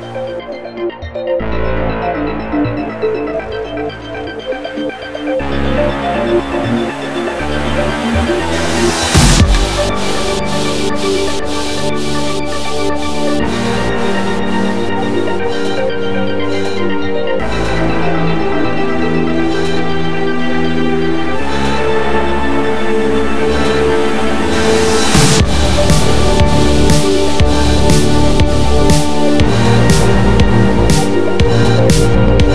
We'll be right back. Thank